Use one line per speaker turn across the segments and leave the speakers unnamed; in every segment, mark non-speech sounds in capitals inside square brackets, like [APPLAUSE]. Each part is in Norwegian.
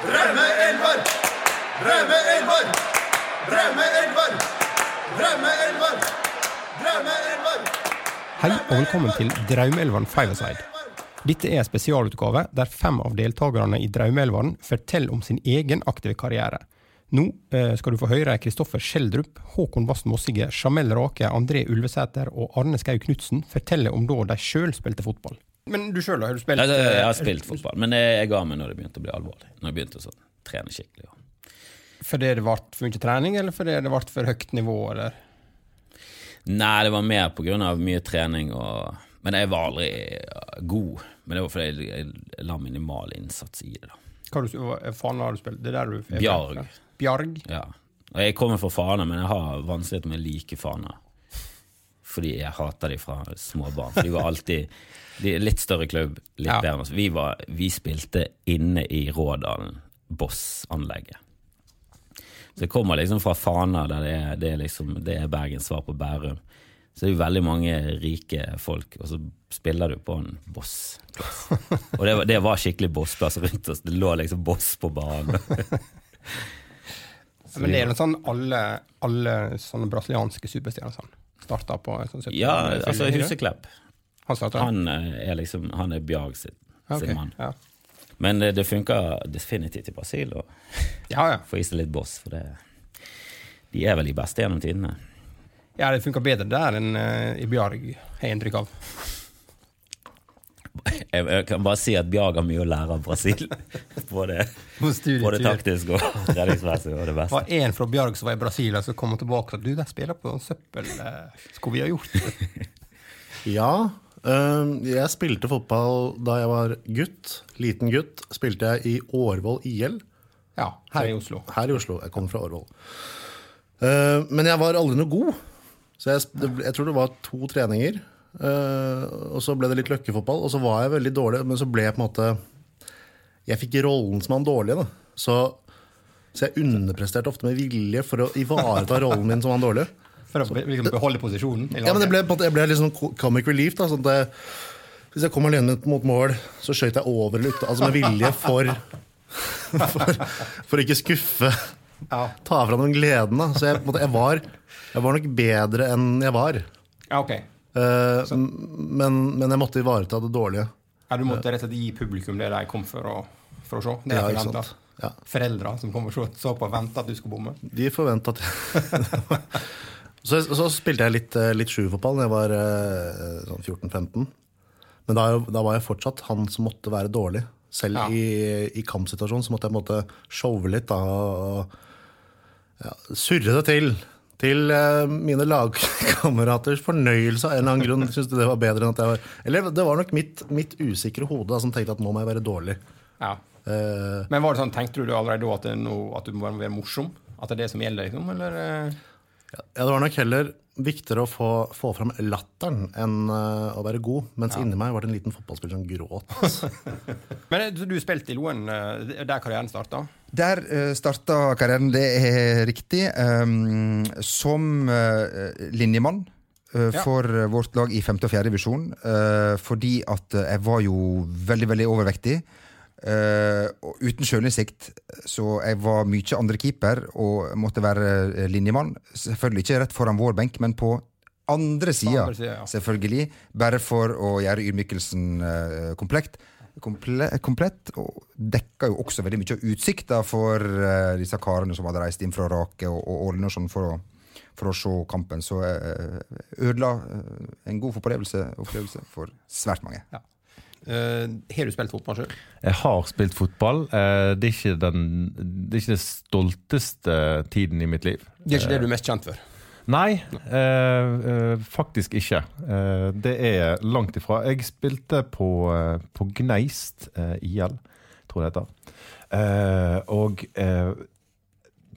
Drømmeelver! Drømmeelver! Drømmeelver! Drømmeelver! Drømmeelver!
Hei og velkommen til Draumeelveren Fiverside. Dette er en spesialutgave der fem av deltakerne i Draumeelveren forteller om sin egen aktive karriere. Nå eh, skal du få høre Kristoffer Schjelderup, Håkon Wast Mossige, Jamel Rake, André Ulvesæter og Arne Skau Knutsen fortelle om da de sjøl spilte fotball. Men du sjøl, har du spilt
det, jeg har
eh,
spilt fotball, men jeg, jeg ga meg når det begynte å bli alvorlig. Når jeg begynte å sånn, trene skikkelig. Ja.
Fordi det ble for mye trening, eller fordi det ble for høyt nivå, eller?
Nei, det var mer av mye trening og Men jeg var aldri god. Men det var fordi jeg, jeg, jeg la minimal innsats i det. da
Hva du, faen har du spilt? Det er der du
Bjarg.
Bjarg?
Ja. Og jeg kommer fra Fana, men jeg har vanskeligheter med å like Fana. Fordi jeg hater de fra små barn. For de var alltid de Litt større klubb, litt
Ja.
bedre. Vi, var, vi spilte inne i Rådalen, Boss-anlegget. Så jeg kommer liksom fra Fana, der det er, det er, liksom, det er Bergens svar på Bærum. Så det er jo veldig mange rike folk, og så spiller du på en boss Og det var, det var skikkelig bossplass rundt oss. Det lå liksom boss på banen. [LAUGHS]
Men det er noe sånn alle, alle sånne brasilianske superstjerner sånn. Starta på sånn
Ja, altså Huseklepp.
Han?
Han eh, er liksom Han er Bjarg sin,
okay,
sin mann.
Ja.
Men det, det funker definitivt i Brasil å [LAUGHS]
ja, ja.
få i seg litt boss, for det De er vel de beste gjennom tidene.
Ja, det funka bedre der enn eh, i Bjarg, har jeg inntrykk av.
Jeg, jeg kan bare si at Bjarg har mye å lære av Brasil. Både, både taktisk og redningsmessig. Og det
Det
beste.
var en fra Bjarg som var i Brasil, og så kom han tilbake og sa du, de spiller på søppel. eh, Skulle vi ha gjort det? [LAUGHS]
Ja. øhm, jeg spilte fotball da jeg var gutt. Liten gutt. Spilte jeg i Årvoll IL
Ja, her i Oslo.
her i Oslo. Jeg kommer fra Årvoll. Uh, men jeg var aldri noe god. Så jeg, det jeg tror det var to treninger. Øh, og så ble det litt løkkefotball. Og så var jeg veldig dårlig, men så ble jeg på en måte Jeg fikk rollen som han dårlige. Da. Så, så jeg underpresterte ofte med vilje for å ivareta rollen min som han dårlige.
For å liksom beholde posisjonen. i
Ja, men det ble, jeg ble litt sånn comic relief. Da, sånn jeg, hvis jeg kom alene mot mål, så skøyt jeg over eller. Altså med vilje for, [LAUGHS] for, for å ikke skuffe.
Ja.
Ta fra noen gleden. Da. Så jeg, jeg, var, jeg var nok bedre enn jeg var.
ja, ok.
Eh, men, men jeg måtte ivareta det dårlige.
Ja, du måtte rett og slett gi publikum det de kom for å, for å se. Det
Ja,
er forventa.
sant. Ja.
Foreldre som kom og så, så på venta at du skulle bomme.
De forventa at [LAUGHS] så, så spilte jeg litt, eh, litt sjuerfotball da jeg var eh, sånn 14-15. Men da, da var jeg fortsatt han som måtte være dårlig. Selv
Ja.
i, i kampsituasjonen så måtte jeg på en måte showe litt da, og ja, surre det til. Til eh, mine lagkameraters fornøyelse av en eller annen grunn. Synes de det var bedre enn at jeg var Eller det var nok mitt, mitt usikre hode da, som tenkte at nå må jeg være dårlig.
Ja.
Uh,
Men var det sånn, tenkte du allerede da at, at du må være morsom? At det er det som gjelder, liksom? Eller? eh?
Ja, det var nok heller viktigere å få, få fram latteren enn uh, å være god. Mens inni meg var det en liten fotballspiller som gråt. [LAUGHS]
Men eh, du spilte i Loen uh, der karrieren starta?
Der uh, starta karrieren, det er riktig, Um, som uh, linjemann
Ja.
for eh, vårt lag i 5. og 4. divisjon. fordi at jeg var jo veldig, veldig overvektig. Og uten sjølinnsikt, så jeg var mye andre keeper og måtte være eh, linjemann. Selvfølgelig ikke rett foran vår benk, men på andre sida,
ja.
selvfølgelig. Bare for å gjøre ydmykelsen uh, komplett. Komple komplett, og dekka jo også veldig mye av utsikta for uh, disse karene som hadde reist inn fra Rake og, og Ålen og sånn for å, for å se kampen. Så uh, ødela en god opplevelse for svært mange.
Ja. Eh, har du spilt fotball sjøl?
Jeg har spilt fotball. Eh, Det er ikke den Det er ikke den stolteste tiden i mitt liv.
Det er ikke det du er mest kjent for?
Nei, eh, eh, faktisk ikke. Eh, det er langt ifra. Jeg spilte på, eh, på Gneist eh, IL, tror jeg det heter. Eh, og eh,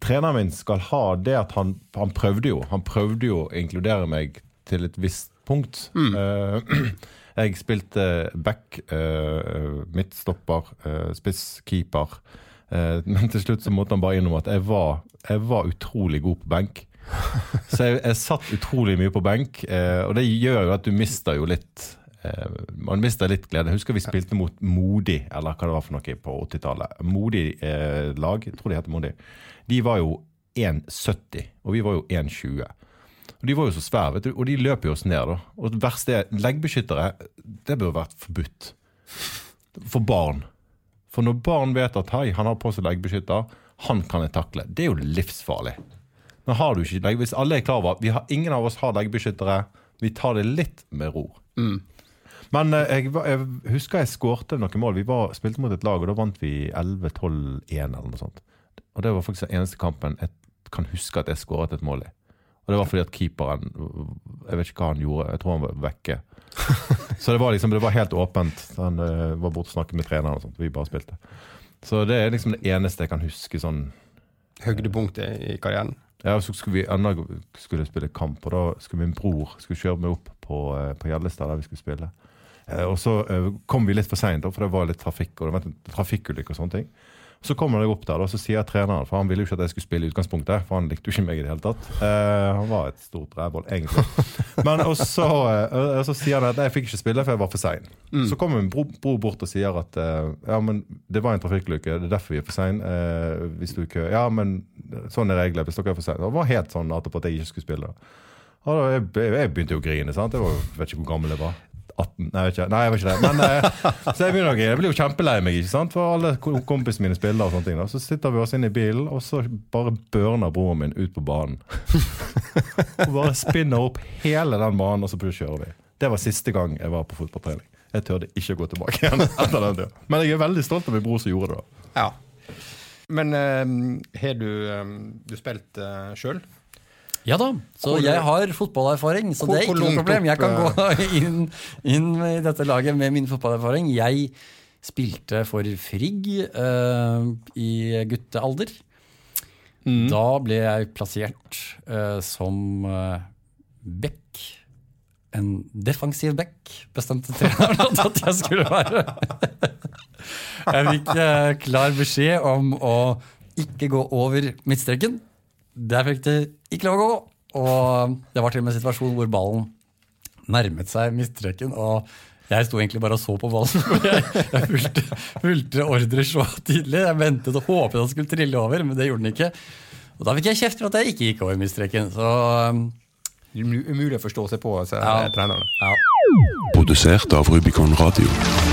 treneren min skal ha det at han, han prøvde jo Han prøvde jo å inkludere meg til et visst punkt. Eh, jeg spilte back, eh, midtstopper, eh, spiss, keeper. Eh, [LAUGHS] men til slutt så måtte han bare innom at jeg var, jeg var utrolig god på benk. [LAUGHS] Så jeg, jeg satt utrolig mye på benk, eh, og det gjør jo at du mister jo litt eh, Man mister litt glede. Jeg husker vi spilte mot Modi, eller hva det var for noe på 80-tallet. Modi eh, lag, jeg tror de heter Modi. De var jo 1,70, og vi var jo 1,20. Og De var jo så svære, vet du, og de løper jo oss ned. da. Og det verste er leggbeskyttere. Det burde vært forbudt for barn. For når barn vet at hei, han har på seg leggbeskytter, han kan jeg takle. Det er jo livsfarlig. Men har du ikke legg, Hvis alle er klar over vi har, ingen av oss har leggbeskyttere, vi tar det litt med ro. Men eh, jeg, jeg husker jeg skårte noen mål. Vi var, spilte mot et lag, og da vant vi 11-12-1 eller noe sånt. Og det var faktisk den eneste kampen jeg kan huske at jeg skåret et mål i. Og det var fordi at keeperen Jeg vet ikke hva han gjorde, jeg tror han var vekke. Så det var liksom, det var helt åpent. Han uh, var borte og snakket med treneren og sånt. Vi bare spilte. Så det er liksom det eneste jeg kan huske sånn
Høydepunktet i karrieren.
ja, så skulle vi enda skulle spille kamp, og da skulle min bror skulle kjøre meg opp på, eh, på Gjellestad, der vi skulle spille. Eh, Og så kom vi litt for seint, for det var litt trafikk og det var en trafikkulykke og sånne ting. Så kommer jeg opp der, og så sier treneren, for han ville jo ikke at jeg skulle spille i utgangspunktet, for han likte jo ikke meg i det hele tatt. Eh, han var et stort rævhold, egentlig. [LAUGHS] Men og så, eh, og så sier han at jeg fikk ikke spille, for jeg var for sein. Så kommer min bror, bro bort og sier at eh, ja, men det var en trafikkulykke, det er derfor vi er for sein. Eh, hvis du ikke Ja, men sånn er reglene, hvis dere er for sein. Det var helt sånn etterpå at jeg ikke skulle spille. Og da, jeg, jeg begynte jo å grine. sant? Jeg var, vet ikke hvor gammel jeg var. 18? Nei, jeg. Nei, jeg var ikke det. Men, eh, [LAUGHS] så jeg begynner. Jeg blir jo kjempelei meg, ikke sant? for alle kompisene mine spiller. og sånne ting. Da. Så sitter vi oss inn i bilen, og så bare børner broren min ut på banen. [LAUGHS] og bare spinner opp hele den banen, og så kjører vi. Det var siste gang jeg var på fotballtrening. Jeg tørde ikke å gå tilbake igjen [LAUGHS] etter den tida. Men jeg er veldig stolt av min bror som gjorde det. da.
Ja. Men har har du, um, du spilt uh, sjøl?
Ja da, så
Hvor-
jeg har fotballerfaring, så det er ikke noe problem. Jeg kan gå [LAUGHS] inn, inn i dette laget med min fotballerfaring. Jeg spilte for Frigg uh, i guttealder. Da ble jeg plassert uh, som uh, back. En defensiv back, bestemte [LAUGHS] treneren at jeg skulle være. jeg fikk uh, klar beskjed om å ikke gå over midtstreken. Der fikk det ikke lov å gå. Og det var til og med en situasjon hvor ballen nærmet seg midtstreken. Og jeg sto egentlig bare og så på ballen. for [LAUGHS] Jeg, jeg fulgte, fulgte ordre så tydelig. Jeg ventet og håpet han skulle trille over, men det gjorde den ikke. Og da fikk jeg kjeft for at jeg ikke gikk over midtstreken. Så um,
Umulig å forstå seg på, sier
Ja.
treneren.
ja.
Produsert av Rubicon Radio.